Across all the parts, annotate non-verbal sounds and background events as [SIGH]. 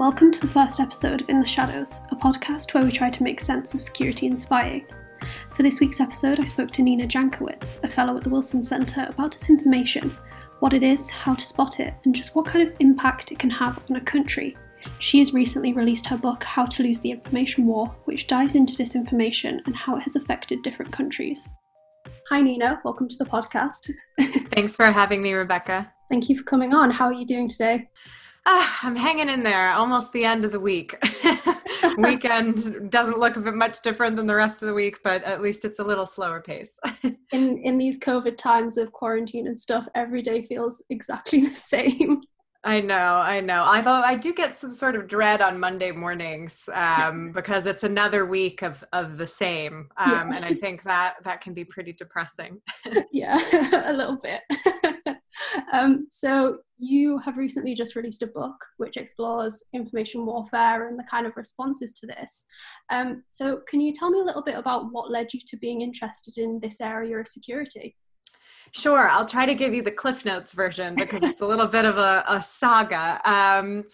Welcome to the first episode of In the Shadows, a podcast where we try to make sense of security and spying. For this week's episode, I spoke to Nina Jankowicz, a fellow at the Wilson Centre, about disinformation, what it is, how to spot it, and just what kind of impact it can have on a country. She has recently released her book, How to Lose the Information War, which dives into disinformation and how it has affected different countries. Hi, Nina. Welcome to the podcast. [LAUGHS] Thanks for having me, Rebecca. Thank you for coming on. How are you doing today? Ah, I'm hanging in there. Almost the end of the week. [LAUGHS] Weekend doesn't look much different than the rest of the week, but at least it's a little slower pace. [LAUGHS] in in these COVID times of quarantine and stuff, every day feels exactly the same. [LAUGHS] I know, I know. I thought I do get some sort of dread on Monday mornings um, because it's another week of of the same, um, yeah. and I think that that can be pretty depressing. yeah, a little bit. Um, so you have recently just released a book which explores information warfare and the kind of responses to this. Um, so can you tell me a little bit about what led you to being interested in this area of security? Sure, I'll try to give you the Cliff Notes version because it's a little bit of a, a saga. Um,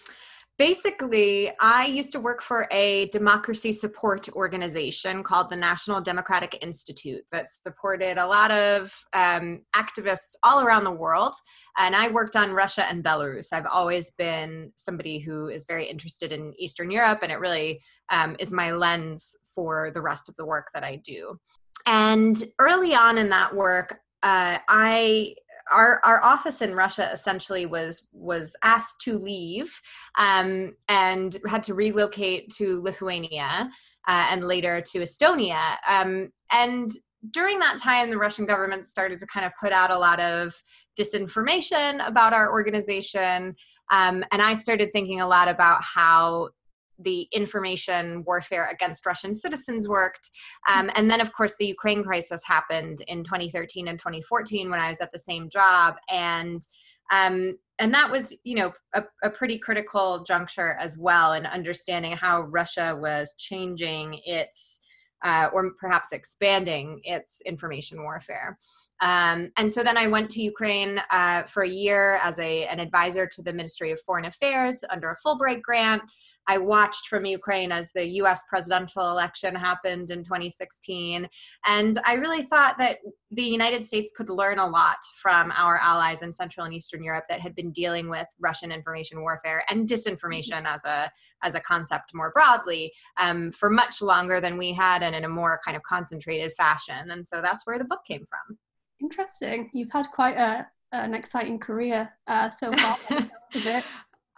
basically, I used to work for a democracy support organization called the National Democratic Institute that supported a lot of um, activists all around the world. And I worked on Russia and Belarus. I've always been somebody who is very interested in Eastern Europe, and it really um, is my lens for the rest of the work that I do. And early on in that work, uh, I our our office in Russia essentially was was asked to leave um, and had to relocate to Lithuania uh, and later to Estonia. Um, and during that time, the Russian government started to kind of put out a lot of disinformation about our organization. Um, and I started thinking a lot about how the information warfare against Russian citizens worked. Um, and then, of course, the Ukraine crisis happened in 2013 and 2014 when I was at the same job. And um, and that was, you know, a, a pretty critical juncture as well in understanding how Russia was changing its, uh, or perhaps expanding its information warfare. Um, and so then I went to Ukraine uh, for a year as a, an advisor to the Ministry of Foreign Affairs under a Fulbright grant. I watched from Ukraine as the US presidential election happened in 2016. And I really thought that the United States could learn a lot from our allies in Central and Eastern Europe that had been dealing with Russian information warfare and disinformation as a, as a concept more broadly um, for much longer than we had and in a more kind of concentrated fashion. And so that's where the book came from. Interesting. You've had quite a, an exciting career uh, so far. [LAUGHS]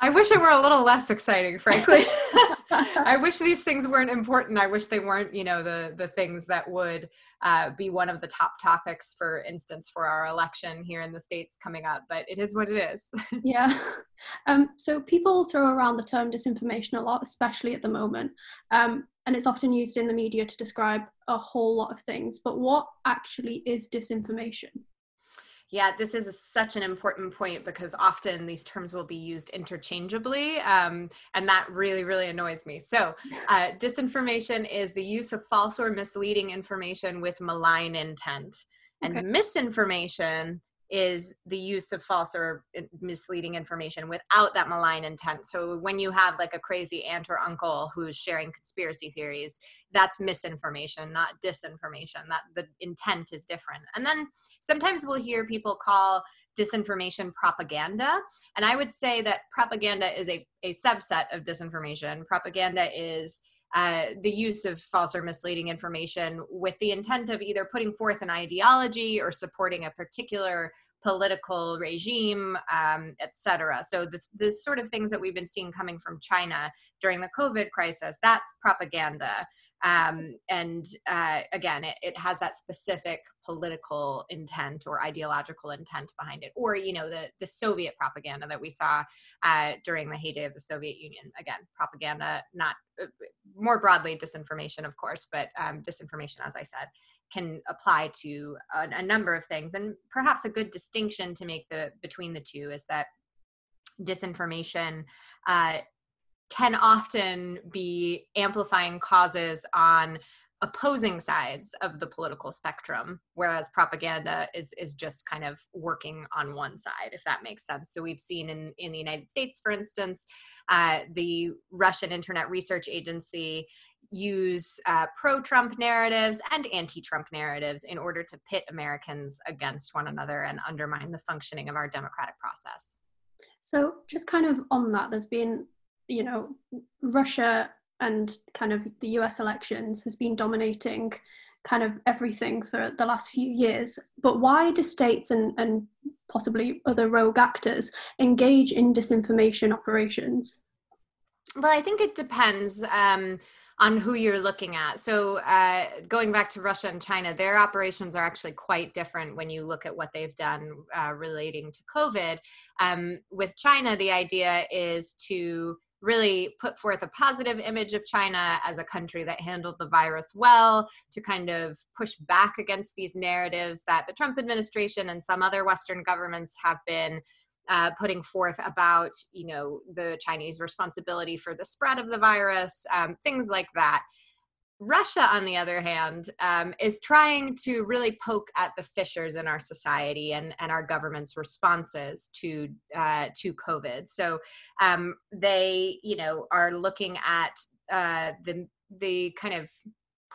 I wish it were a little less exciting, frankly. [LAUGHS] [LAUGHS] I wish these things weren't important. I wish they weren't, you know, the the things that would uh, be one of the top topics, for instance, for our election here in the states coming up. But it is what it is. [LAUGHS] yeah. Um, so people throw around the term disinformation a lot, especially at the moment, um, and it's often used in the media to describe a whole lot of things. But what actually is disinformation? Yeah, this is such an important point because often these terms will be used interchangeably, um, and that really, really annoys me. So, uh, disinformation is the use of false or misleading information with malign intent, and okay. misinformation is the use of false or uh, misleading information without that malign intent. So when you have like a crazy aunt or uncle who's sharing conspiracy theories, that's misinformation, not disinformation. That the intent is different. And then sometimes we'll hear people call disinformation propaganda. And I would say that propaganda is a, a subset of disinformation. Propaganda is uh, the use of false or misleading information with the intent of either putting forth an ideology or supporting a particular political regime, um, etc. So the, the sort of things that we've been seeing coming from China during the COVID crisis, that's propaganda um, and uh, again it, it has that specific political intent or ideological intent behind it or you know the, the soviet propaganda that we saw uh, during the heyday of the soviet union. Again propaganda not uh, more broadly disinformation of course but um, disinformation as i said can apply to a, a number of things. And perhaps a good distinction to make the between the two is that disinformation uh, can often be amplifying causes on opposing sides of the political spectrum whereas propaganda is is just kind of working on one side if that makes sense. So we've seen in in the united states for instance uh, the russian internet research agency use uh, pro-trump narratives and anti-trump narratives in order to pit americans against one another and undermine the functioning of our democratic process. So just kind of on that there's been you know russia and kind of the US elections has been dominating kind of everything for the last few years. But why do states and, and possibly other rogue actors engage in disinformation operations? Well, I think it depends. Um, on who you're looking at. So, uh, going back to Russia and China, their operations are actually quite different when you look at what they've done uh, relating to COVID. Um, with China, the idea is to really put forth a positive image of China as a country that handled the virus well, to kind of push back against these narratives that the Trump administration and some other Western governments have been uh, putting forth about, you know, the Chinese responsibility for the spread of the virus, um, things like that. Russia, on the other hand, um, is trying to really poke at the fissures in our society and, and our government's responses to uh, to COVID. So um, they, you know, are looking at uh, the the kind of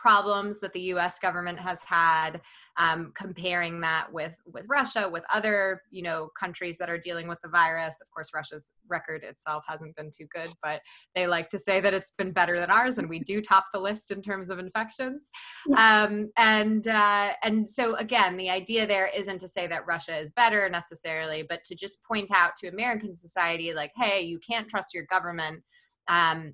problems that the U.S. government has had, um, comparing that with with Russia, with other you know countries that are dealing with the virus. Of course, Russia's record itself hasn't been too good, but they like to say that it's been better than ours, and we do top the list in terms of infections. Um, and uh, and so again, the idea there isn't to say that Russia is better necessarily, but to just point out to American society, like, hey, you can't trust your government. Um,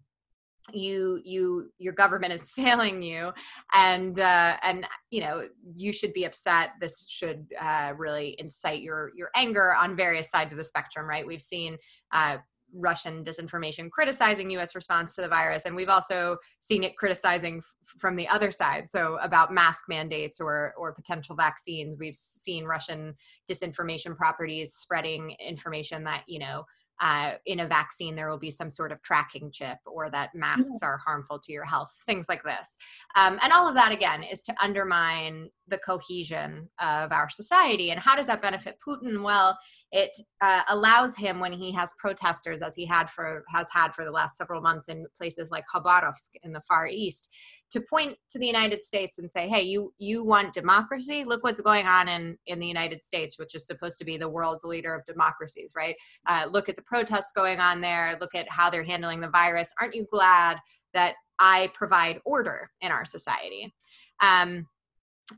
you you your government is [LAUGHS] failing you. And uh, and you know you should be upset. This should uh, really incite your your anger on various sides of the spectrum right? We've seen uh, Russian disinformation criticizing US response to the virus and we've also seen it criticizing f- from the other side. So about mask mandates or or potential vaccines we've seen Russian disinformation properties spreading information that you know uh, in a vaccine there will be some sort of tracking chip or that masks yeah. are harmful to your health things like this. Um, and all of that again is to undermine the cohesion of our society. And how does that benefit putin? Well it uh, allows him when he has protesters as he had for has had for the last several months in places like Khabarovsk in the far east to point to the United States and say hey you you want democracy? Look what's going on in in the United States which is supposed to be the world's leader of democracies right? Uh, look at the protests going on there. Look at how they're handling the virus. Aren't you glad that I provide order in our society? Um,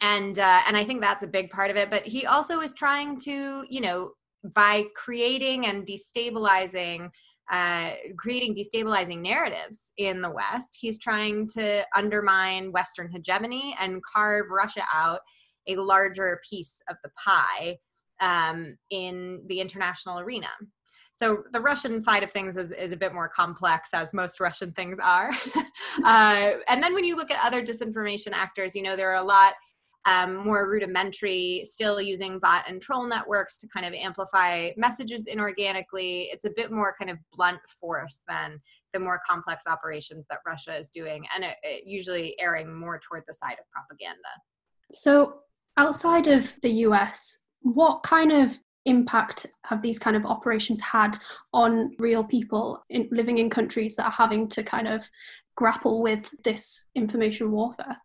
and uh, and I think that's a big part of it. But he also is trying to, you know, by creating and destabilizing uh, creating destabilizing narratives in the West. He's trying to undermine Western hegemony and carve Russia out a larger piece of the pie um, in the international arena. So the Russian side of things is, is a bit more complex, as most Russian things are. [LAUGHS] uh, and then when you look at other disinformation actors, you know, there are a lot um, more rudimentary, still using bot and troll networks to kind of amplify messages inorganically. It's a bit more kind of blunt force than the more complex operations that Russia is doing, and it, it usually erring more toward the side of propaganda. So, outside of the US, what kind of impact have these kind of operations had on real people in, living in countries that are having to kind of grapple with this information warfare?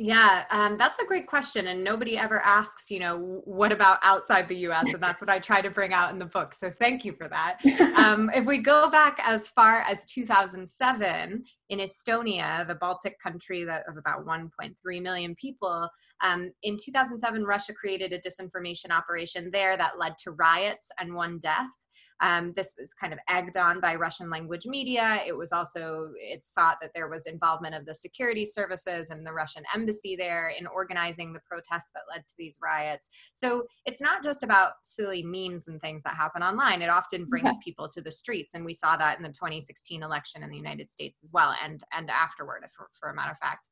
Yeah, um, that's a great question. And nobody ever asks, you know, what about outside the US? And that's what I try to bring out in the book. So thank you for that. [LAUGHS] Um, if we go back as far as 2007 in Estonia, the Baltic country that of about 1.3 million people, um, in 2007, Russia created a disinformation operation there that led to riots and one death. Um, this was kind of egged on by Russian language media. It was also, it's thought that there was involvement of the security services and the Russian embassy there in organizing the protests that led to these riots. So it's not just about silly memes and things that happen online. It often brings okay. people to the streets. And we saw that in the 2016 election in the United States as well, and, and afterward, for, for a matter of fact.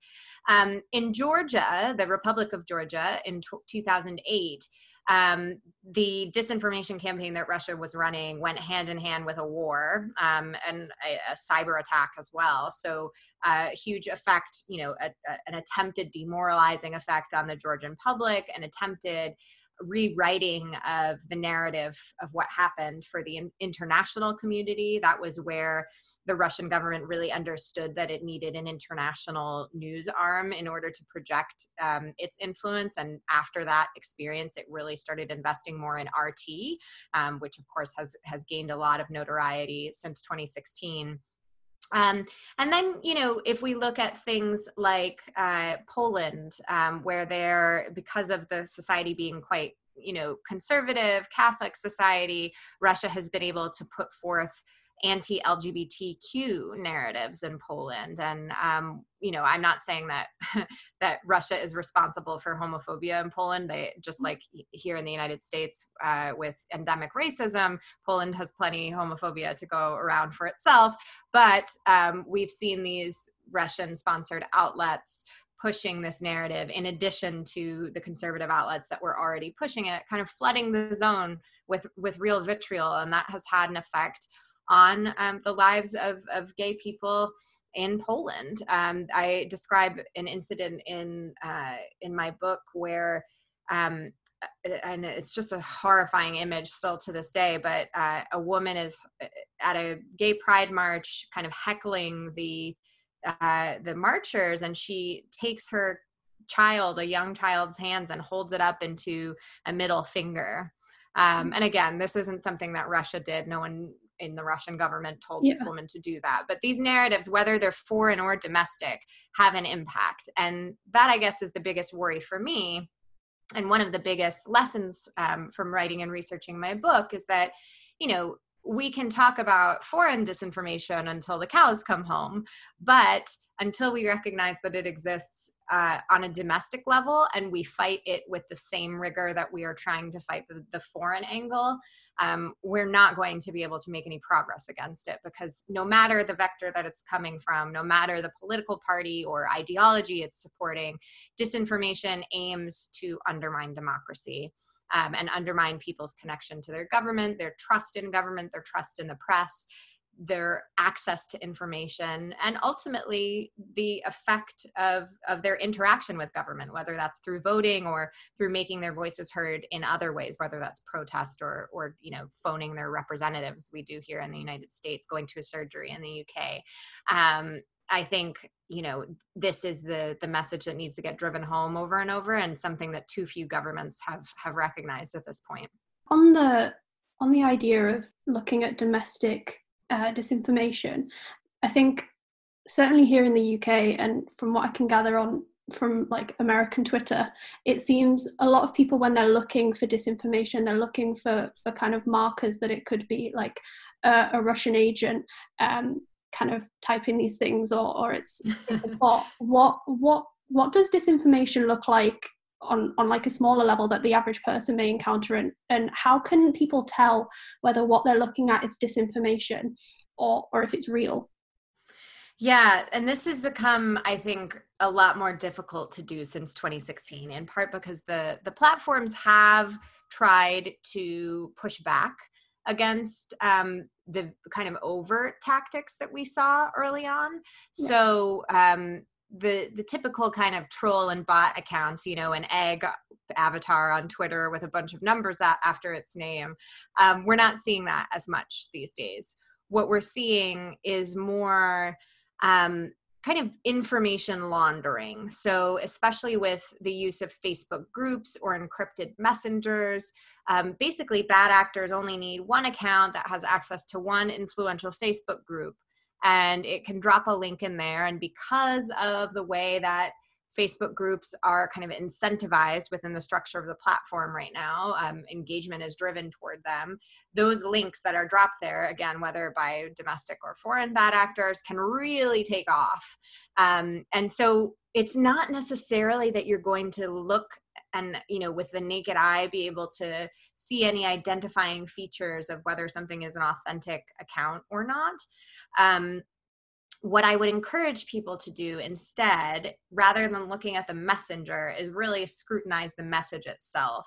Um, in Georgia, the Republic of Georgia in t- 2008, um, the disinformation campaign that Russia was running went hand in hand with a war um, and a, a, cyber attack as well. So, a uh, huge effect, you know, a, a, an attempted demoralizing effect on the Georgian public, an attempted rewriting of the narrative of what happened for the international community. That was where the Russian government really understood that it needed an international news arm in order to project um, its influence. And after that experience, it really started investing more in RT, um, which of course has has gained a lot of notoriety since 2016. Um, and then, you know, if we look at things like uh, Poland, um, where they're, because of the society being quite, you know, conservative, Catholic society, Russia has been able to put forth anti-LGBTQ narratives in Poland, and um, you know, I'm not saying that [LAUGHS] that Russia is responsible for homophobia in Poland. They just like here in the United States uh, with endemic racism, Poland has plenty homophobia to go around for itself. But um, we've seen these Russian-sponsored outlets pushing this narrative in addition to the conservative outlets that were already pushing it kind of flooding the zone with with real vitriol and that has had an effect on um, the lives of, of gay people in Poland. Um, I describe an incident in uh, in my book where, um, and it's just a horrifying image still to this day. But uh, a woman is uh, at a gay pride march, kind of heckling the uh, the marchers, and she takes her child, a young child's hands, and holds it up into a middle finger. Um, and again, this isn't something that Russia did. No one in the Russian government told yeah. this woman to do that. But these narratives, whether they're foreign or domestic, have an impact. And that, I guess, is the biggest worry for me. And one of the biggest lessons um, from writing and researching my book is that, you know, we can talk about foreign disinformation until the cows come home, but until we recognize that it exists uh, on a domestic level and we fight it with the same rigor that we are trying to fight the, the foreign angle, um, we're not going to be able to make any progress against it because no matter the vector that it's coming from, no matter the political party or ideology it's supporting, disinformation aims to undermine democracy. Um, and undermine people's connection to their government, their trust in government, their trust in the press their access to information and ultimately the effect of of their interaction with government whether that's through voting or through making their voices heard in other ways whether that's protest or or you know phoning their representatives. We do here in the united states going to a surgery in the uk um, i think you know this is the the message that needs to get driven home over and over and something that too few governments have have recognized at this point. On the on the idea of looking at domestic uh, disinformation. I think certainly here in the UK, and from what I can gather on from like American Twitter, it seems a lot of people when they're looking for disinformation, they're looking for for kind of markers that it could be like a, a Russian agent um, kind of typing these things, or or it's, [LAUGHS] it's bot. What what what does disinformation look like on on like a smaller level that the average person may encounter and and how can people tell whether what they're looking at is disinformation or or if it's real yeah, and this has become, I think, a lot more difficult to do since 2016, in part because the the platforms have tried to push back against um, the kind of overt tactics that we saw early on. Yeah. So um, the the typical kind of troll and bot accounts you know an egg avatar on twitter with a bunch of numbers that after its name um, we're not seeing that as much these days. What we're seeing is more um, kind of information laundering. So especially with the use of facebook groups or encrypted messengers um, basically bad actors only need one account that has access to one influential facebook group and it can drop a link in there. And because of the way that Facebook groups are kind of incentivized within the structure of the platform right now. Um, engagement is driven toward them. Those links that are dropped there, again, whether by domestic or foreign bad actors, can really take off. Um, and so it's not necessarily that you're going to look and you know with the naked eye be able to see any identifying features of whether something is an authentic account or not um, what I would encourage people to do instead, rather than looking at the messenger, is really scrutinize the message itself.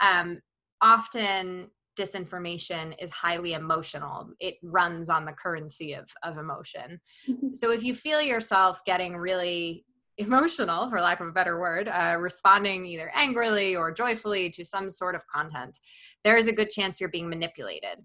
um, often disinformation is highly emotional it runs on the currency of, of emotion mm-hmm. so if you feel yourself getting really emotional for lack of a better word uh, responding either angrily or joyfully to some sort of content there is a good chance you're being manipulated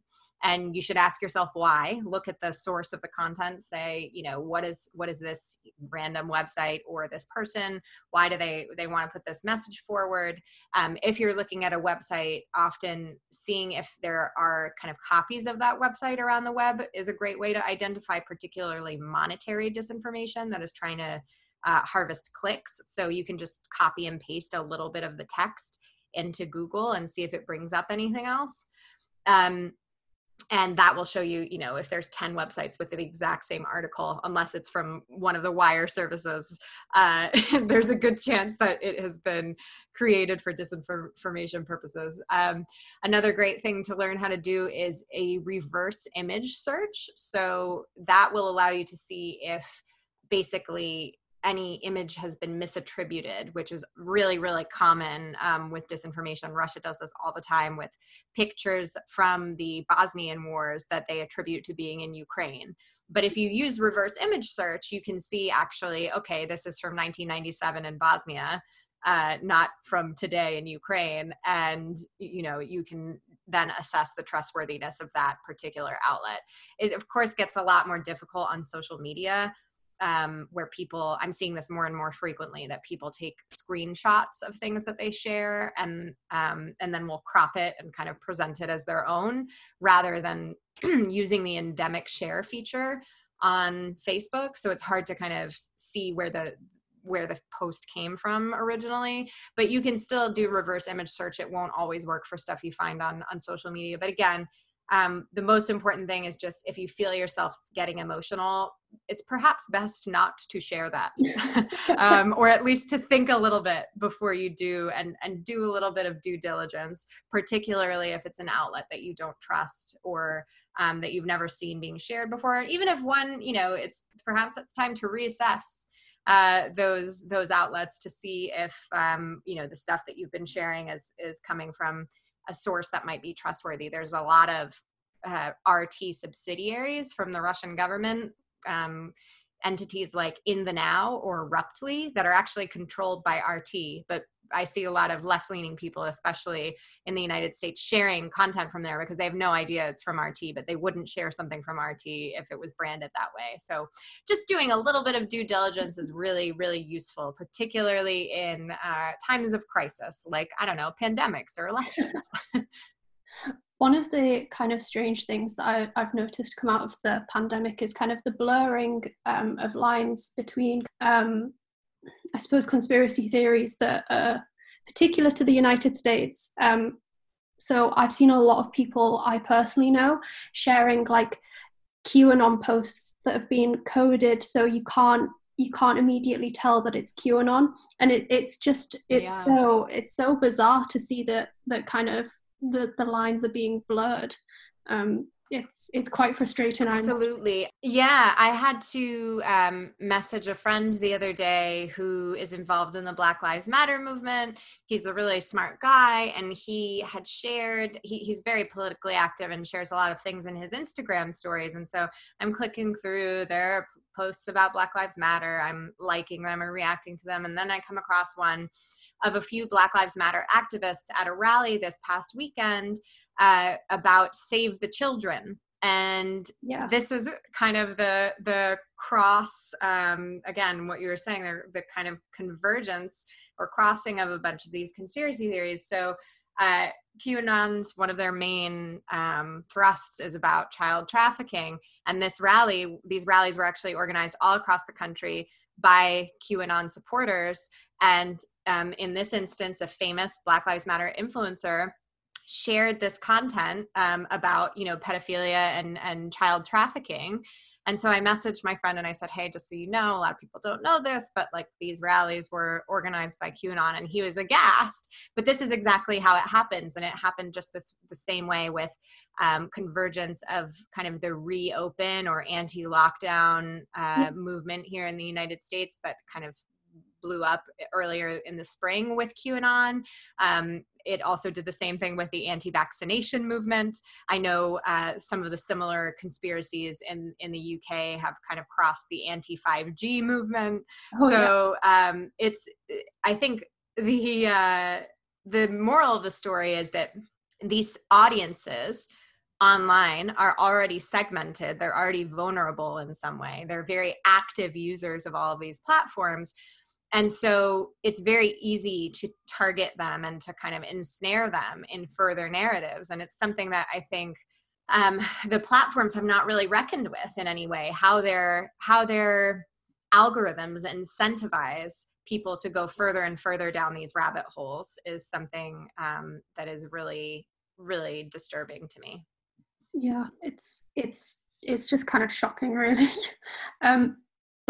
and you should ask yourself why. Look at the source of the content. Say you know what is what is this random website or this person? Why do they they want to put this message forward? Um, if you're looking at a website often seeing if there are kind of copies of that website around the web is a great way to identify particularly monetary disinformation that is trying to uh, harvest clicks. So you can just copy and paste a little bit of the text into google and see if it brings up anything else. Um, and that will show you you know if there's 10 websites with the exact same article unless it's from one of the wire services uh, [LAUGHS] there's a good chance that it has been created for disinformation purposes. Um, another great thing to learn how to do is a reverse image search. So that will allow you to see if basically any image has been misattributed, which is really, really common um, with disinformation. Russia does this all the time with pictures from the Bosnian wars that they attribute to being in Ukraine. But if you use reverse image search, you can see actually, okay, this is from 1997 in Bosnia, uh, not from today in Ukraine. And, you know, you can then assess the trustworthiness of that particular outlet. It, of course, gets a lot more difficult on social media um, where people i'm seeing this more and more frequently that people take screenshots of things that they share and um, and then will crop it and kind of present it as their own rather than [CLEARS THROAT] using the endemic share feature on facebook. So it's hard to kind of see where the where the post came from originally but you can still do reverse image search. It won't always work for stuff you find on on social media. But again um, the most important thing is just if you feel yourself getting emotional it's perhaps best not to share that. [LAUGHS] Um, or at least to think a little bit before you do and and do a little bit of due diligence particularly if it's an outlet that you don't trust or um, that you've never seen being shared before. Even if one you know it's perhaps it's time to reassess uh, those those outlets to see if um, you know the stuff that you've been sharing is is coming from a source that might be trustworthy. There's a lot of uh, RT subsidiaries from the Russian government, um, entities like In the Now or Ruptly that are actually controlled by RT, but I see a lot of left leaning people, especially in the United States, sharing content from there because they have no idea it's from RT, but they wouldn't share something from RT if it was branded that way. So just doing a little bit of due diligence is really, really useful, particularly in uh, times of crisis, like, I don't know, pandemics or elections. [LAUGHS] [LAUGHS] One of the kind of strange things that I, have noticed come out of the pandemic is kind of the blurring um, of lines between um, I suppose, conspiracy theories that are particular to the United States. Um, so I've seen a lot of people I personally know sharing like QAnon posts that have been coded so you can't you can't immediately tell that it's QAnon, and it, it's just it's yeah. so it's so bizarre to see that that kind of the the lines are being blurred. Um, it's it's quite frustrating. Absolutely, yeah. I had to um, message a friend the other day who is involved in the Black Lives Matter movement. He's a really smart guy, and he had shared. He, he's very politically active and shares a lot of things in his Instagram stories. And so I'm clicking through their posts about Black Lives Matter. I'm liking them or reacting to them, and then I come across one of a few Black Lives Matter activists at a rally this past weekend uh, about Save the Children. And yeah. this is kind of the the cross um, again what you were saying the, the kind of convergence or crossing of a bunch of these conspiracy theories. So uh, QAnon's one of their main um, thrusts is about child trafficking, and this rally, these rallies were actually organized all across the country by QAnon supporters. And um, in this instance, a famous Black Lives Matter influencer shared this content um, about you know pedophilia and and child trafficking. And so i messaged my friend and i said hey just so you know a lot of people don't know this but like these rallies were organized by qanon. And he was aghast but this is exactly how it happens. And it happened just this the same way with um, convergence of kind of the reopen or anti-lockdown uh, movement here in the united states that kind of blew up earlier in the spring with QAnon. Um, it also did the same thing with the anti-vaccination movement. I know uh, some of the similar conspiracies in in the UK have kind of crossed the anti-5G movement. Oh, so yeah. um, it's I think the uh, the moral of the story is that these audiences online are already segmented they're already vulnerable in some way they're very active users of all of these platforms and so it's very easy to target them and to kind of ensnare them in further narratives. And it's something that i think um, the platforms have not really reckoned with in any way how their how their algorithms incentivize people to go further and further down these rabbit holes is something um, that is really really disturbing to me. Yeah it's it's it's just kind of shocking really. [LAUGHS] Um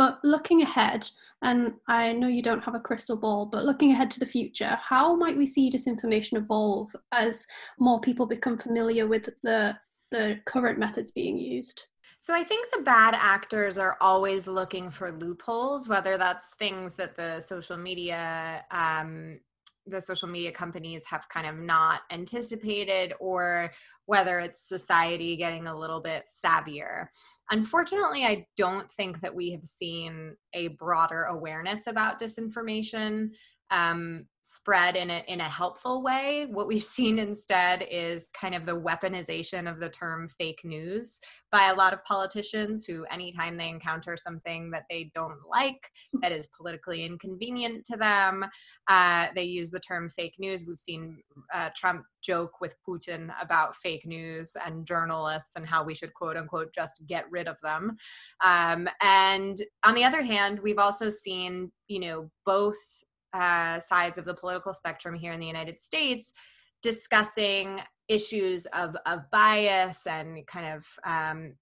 but looking ahead and i know you don't have a crystal ball but looking ahead to the future how might we see disinformation evolve as more people become familiar with the the current methods being used? So I think the bad actors are always looking for loopholes, whether that's things that the social media um, the social media companies have kind of not anticipated or whether it's society getting a little bit savvier. Unfortunately, I don't think that we have seen a broader awareness about disinformation um, spread in a in a helpful way. What we've seen instead is kind of the weaponization of the term fake news by a lot of politicians who, anytime they encounter something that they don't like, that is politically inconvenient to them, uh, they use the term fake news. We've seen uh, Trump joke with Putin about fake news and journalists and how we should quote unquote just get rid of them. Um, and on the other hand, we've also seen, you know, both uh, sides of the political spectrum here in the United States discussing issues of, of bias and kind of um,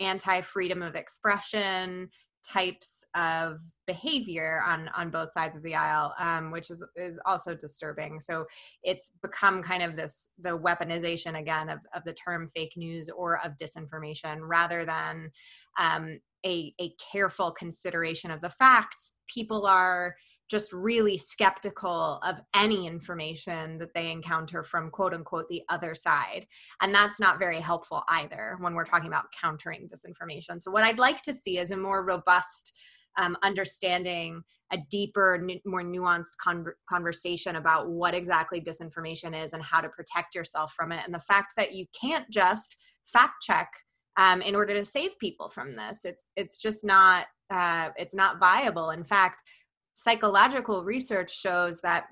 anti freedom of expression types of behavior on on both sides of the aisle um, which is is also disturbing. So it's become kind of this the weaponization again of, of the term fake news or of disinformation rather than um, a, a careful consideration of the facts. People are just really skeptical of any information that they encounter from quote unquote the other side. And that's not very helpful either when we're talking about countering disinformation. So, what I'd like to see is a more robust um, understanding, a deeper, more nuanced con- conversation about what exactly disinformation is and how to protect yourself from it. And the fact that you can't just fact check um, in order to save people from this. It's it's just not uh, it's not viable. In fact, psychological research shows that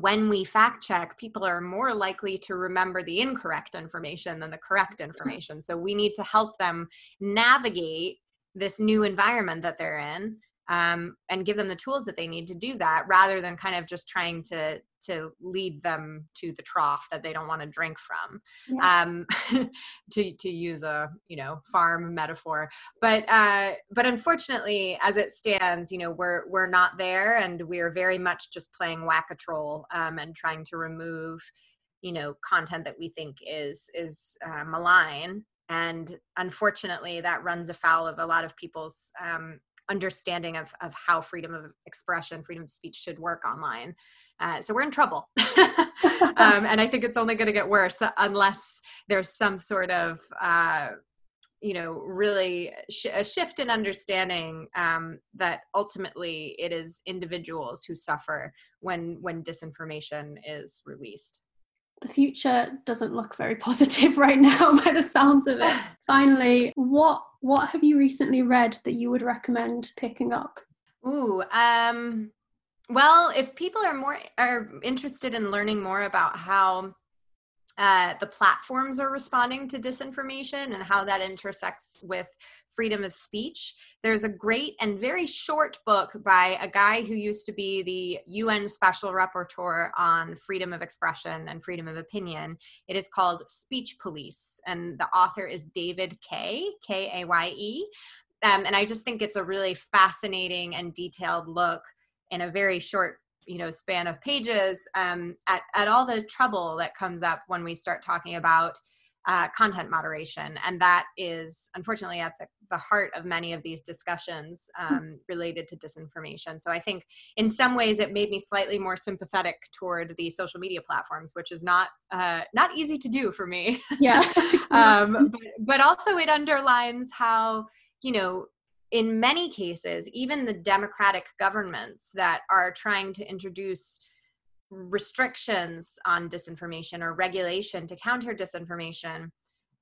when we fact check, people are more likely to remember the incorrect information than the correct information. So we need to help them navigate this new environment that they're in um, and give them the tools that they need to do that rather than kind of just trying to to lead them to the trough that they don't want to drink from yeah. um, [LAUGHS] to to use a you know farm metaphor. But uh, but unfortunately as it stands you know we're we're not there and we're very much just playing whack-a-troll um, and trying to remove you know content that we think is is uh, malign. And unfortunately that runs afoul of a lot of people's um, understanding of, of how freedom of expression freedom of speech should work online uh, so we're in trouble [LAUGHS] [LAUGHS] um, and i think it's only going to get worse unless there's some sort of uh, you know really sh- a shift in understanding um, that ultimately it is individuals who suffer when when disinformation is released the future doesn't look very positive [LAUGHS] right now by the sounds of it. Finally, what what have you recently read that you would recommend picking up? Ooh, um well, if people are more are interested in learning more about how uh, the platforms are responding to disinformation and how that intersects with freedom of speech. There's a great and very short book by a guy who used to be the UN Special Rapporteur on freedom of expression and freedom of opinion. It is called Speech Police, and the author is David Kaye, K A Y E. Um, and I just think it's a really fascinating and detailed look in a very short you know span of pages um, at, at all the trouble that comes up when we start talking about uh, content moderation. And that is unfortunately at the, the heart of many of these discussions hmm. um, related to disinformation. So I think in some ways it made me slightly more sympathetic toward the social media platforms, which is not uh, not easy to do for me. Yeah. [LAUGHS] um, but, but also it underlines how, you know, in many cases, even the democratic governments that are trying to introduce restrictions on disinformation or regulation to counter disinformation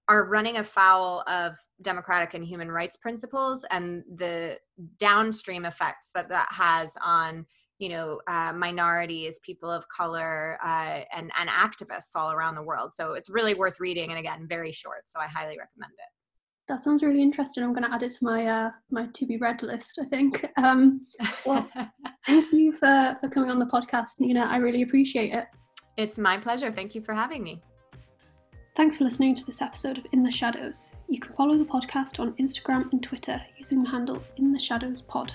are running afoul of democratic and human rights principles and the downstream effects that that has on you know uh, minorities people of color uh, and and activists all around the world. So it's really worth reading and again very short so i highly recommend it that sounds really interesting. I'm going to add it to my uh, my to be read list. I think. [LAUGHS] Um, well, [LAUGHS] thank you for for coming on the podcast, Nina. I really appreciate it. It's my pleasure. Thank you for having me. Thanks for listening to this episode of In the Shadows. You can follow the podcast on Instagram and Twitter using the handle In the Shadows Pod.